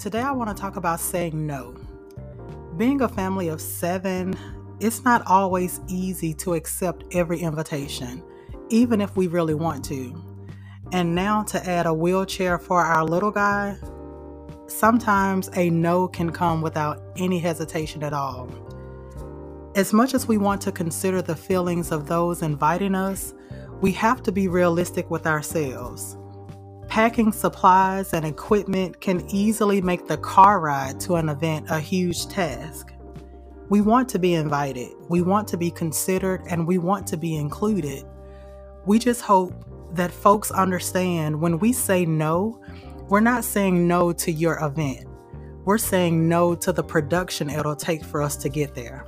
Today, I want to talk about saying no. Being a family of seven, it's not always easy to accept every invitation, even if we really want to. And now, to add a wheelchair for our little guy, sometimes a no can come without any hesitation at all. As much as we want to consider the feelings of those inviting us, we have to be realistic with ourselves. Packing supplies and equipment can easily make the car ride to an event a huge task. We want to be invited, we want to be considered, and we want to be included. We just hope that folks understand when we say no, we're not saying no to your event. We're saying no to the production it'll take for us to get there.